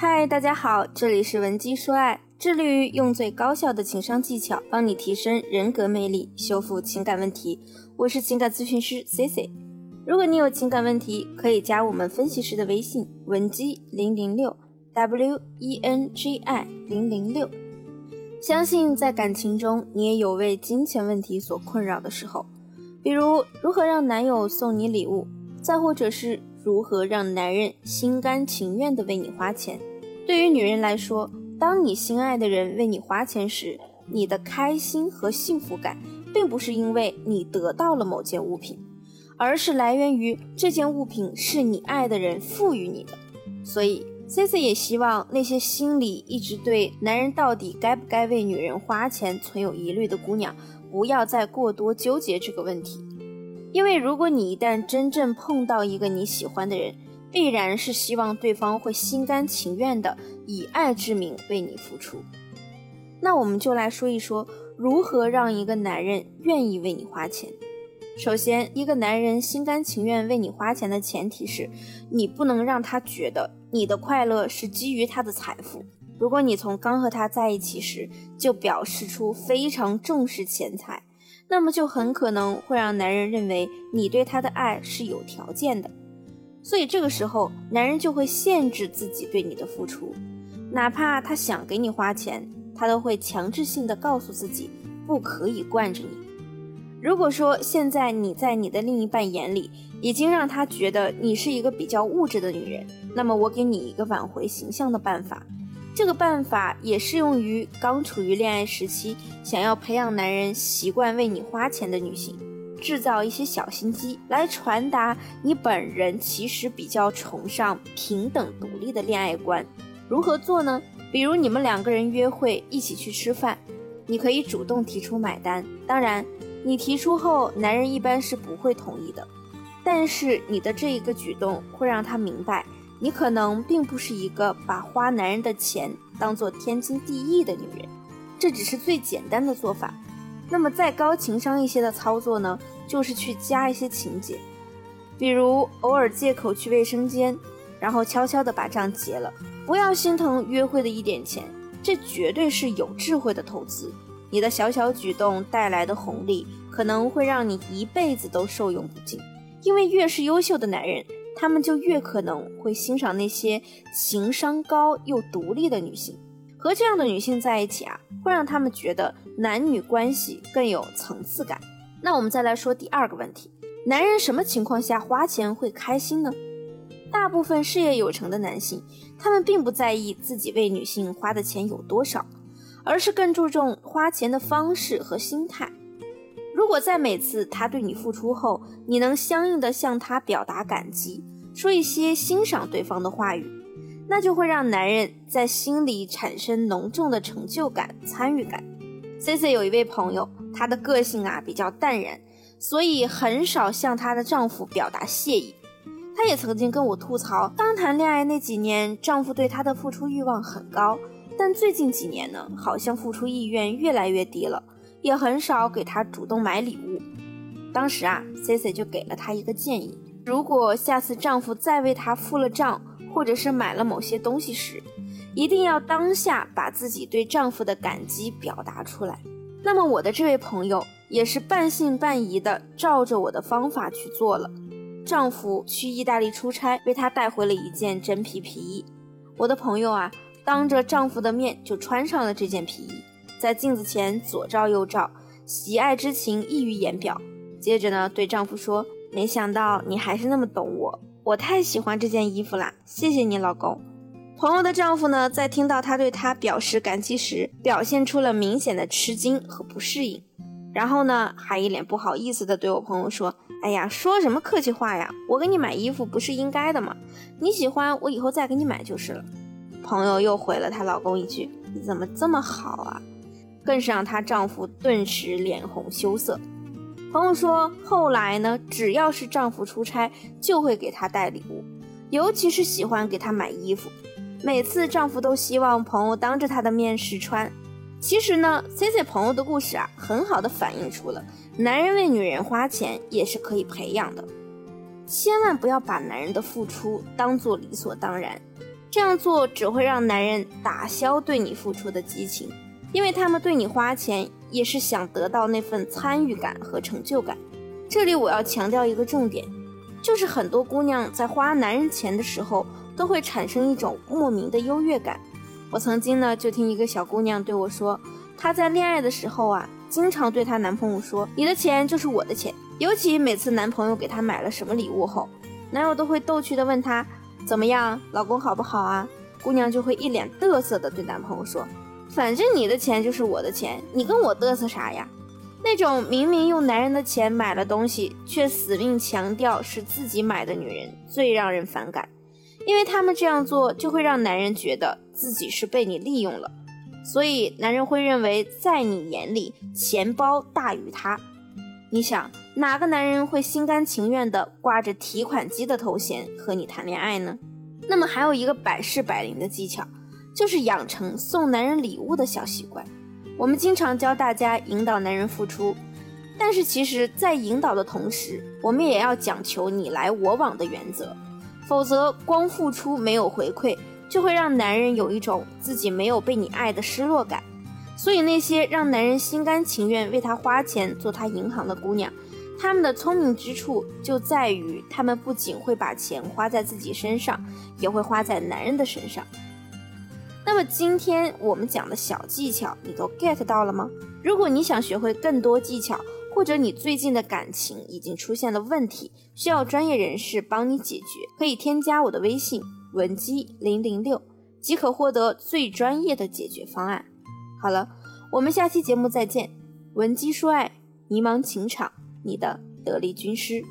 嗨，大家好，这里是文姬说爱，致力于用最高效的情商技巧帮你提升人格魅力，修复情感问题。我是情感咨询师 C C。如果你有情感问题，可以加我们分析师的微信文姬零零六 W E N G I 零零六。相信在感情中，你也有为金钱问题所困扰的时候，比如如何让男友送你礼物，再或者是如何让男人心甘情愿的为你花钱。对于女人来说，当你心爱的人为你花钱时，你的开心和幸福感，并不是因为你得到了某件物品，而是来源于这件物品是你爱的人赋予你的。所以。，Cici 也希望那些心里一直对男人到底该不该为女人花钱存有疑虑的姑娘，不要再过多纠结这个问题。因为如果你一旦真正碰到一个你喜欢的人，必然是希望对方会心甘情愿的以爱之名为你付出。那我们就来说一说，如何让一个男人愿意为你花钱。首先，一个男人心甘情愿为你花钱的前提是，你不能让他觉得你的快乐是基于他的财富。如果你从刚和他在一起时就表示出非常重视钱财，那么就很可能会让男人认为你对他的爱是有条件的。所以这个时候，男人就会限制自己对你的付出，哪怕他想给你花钱，他都会强制性的告诉自己不可以惯着你。如果说现在你在你的另一半眼里已经让他觉得你是一个比较物质的女人，那么我给你一个挽回形象的办法。这个办法也适用于刚处于恋爱时期，想要培养男人习惯为你花钱的女性，制造一些小心机来传达你本人其实比较崇尚平等独立的恋爱观。如何做呢？比如你们两个人约会一起去吃饭，你可以主动提出买单，当然。你提出后，男人一般是不会同意的，但是你的这一个举动会让他明白，你可能并不是一个把花男人的钱当做天经地义的女人，这只是最简单的做法。那么再高情商一些的操作呢，就是去加一些情节，比如偶尔借口去卫生间，然后悄悄的把账结了，不要心疼约会的一点钱，这绝对是有智慧的投资。你的小小举动带来的红利，可能会让你一辈子都受用不尽。因为越是优秀的男人，他们就越可能会欣赏那些情商高又独立的女性。和这样的女性在一起啊，会让他们觉得男女关系更有层次感。那我们再来说第二个问题：男人什么情况下花钱会开心呢？大部分事业有成的男性，他们并不在意自己为女性花的钱有多少。而是更注重花钱的方式和心态。如果在每次他对你付出后，你能相应的向他表达感激，说一些欣赏对方的话语，那就会让男人在心里产生浓重的成就感、参与感。C C 有一位朋友，她的个性啊比较淡然，所以很少向她的丈夫表达谢意。她也曾经跟我吐槽，刚谈恋爱那几年，丈夫对她的付出欲望很高。但最近几年呢，好像付出意愿越来越低了，也很少给她主动买礼物。当时啊，C C 就给了她一个建议：如果下次丈夫再为她付了账，或者是买了某些东西时，一定要当下把自己对丈夫的感激表达出来。那么我的这位朋友也是半信半疑的照着我的方法去做了。丈夫去意大利出差，为她带回了一件真皮皮衣。我的朋友啊。当着丈夫的面就穿上了这件皮衣，在镜子前左照右照，喜爱之情溢于言表。接着呢，对丈夫说：“没想到你还是那么懂我，我太喜欢这件衣服啦，谢谢你，老公。”朋友的丈夫呢，在听到她对他表示感激时，表现出了明显的吃惊和不适应，然后呢，还一脸不好意思的对我朋友说：“哎呀，说什么客气话呀？我给你买衣服不是应该的吗？你喜欢，我以后再给你买就是了。”朋友又回了她老公一句：“你怎么这么好啊？”更是让她丈夫顿时脸红羞涩。朋友说，后来呢，只要是丈夫出差，就会给她带礼物，尤其是喜欢给她买衣服。每次丈夫都希望朋友当着他的面试穿。其实呢，C C 朋友的故事啊，很好的反映出了男人为女人花钱也是可以培养的。千万不要把男人的付出当做理所当然。这样做只会让男人打消对你付出的激情，因为他们对你花钱也是想得到那份参与感和成就感。这里我要强调一个重点，就是很多姑娘在花男人钱的时候，都会产生一种莫名的优越感。我曾经呢就听一个小姑娘对我说，她在恋爱的时候啊，经常对她男朋友说：“你的钱就是我的钱。”尤其每次男朋友给她买了什么礼物后，男友都会逗趣的问她。怎么样，老公好不好啊？姑娘就会一脸嘚瑟的对男朋友说：“反正你的钱就是我的钱，你跟我嘚瑟啥呀？”那种明明用男人的钱买了东西，却死命强调是自己买的女人，最让人反感，因为他们这样做就会让男人觉得自己是被你利用了，所以男人会认为在你眼里钱包大于他。你想哪个男人会心甘情愿地挂着提款机的头衔和你谈恋爱呢？那么还有一个百试百灵的技巧，就是养成送男人礼物的小习惯。我们经常教大家引导男人付出，但是其实，在引导的同时，我们也要讲求你来我往的原则，否则光付出没有回馈，就会让男人有一种自己没有被你爱的失落感。所以，那些让男人心甘情愿为他花钱做他银行的姑娘，她们的聪明之处就在于，她们不仅会把钱花在自己身上，也会花在男人的身上。那么，今天我们讲的小技巧，你都 get 到了吗？如果你想学会更多技巧，或者你最近的感情已经出现了问题，需要专业人士帮你解决，可以添加我的微信文姬零零六，即可获得最专业的解决方案。好了，我们下期节目再见。文姬说爱，迷茫情场，你的得力军师。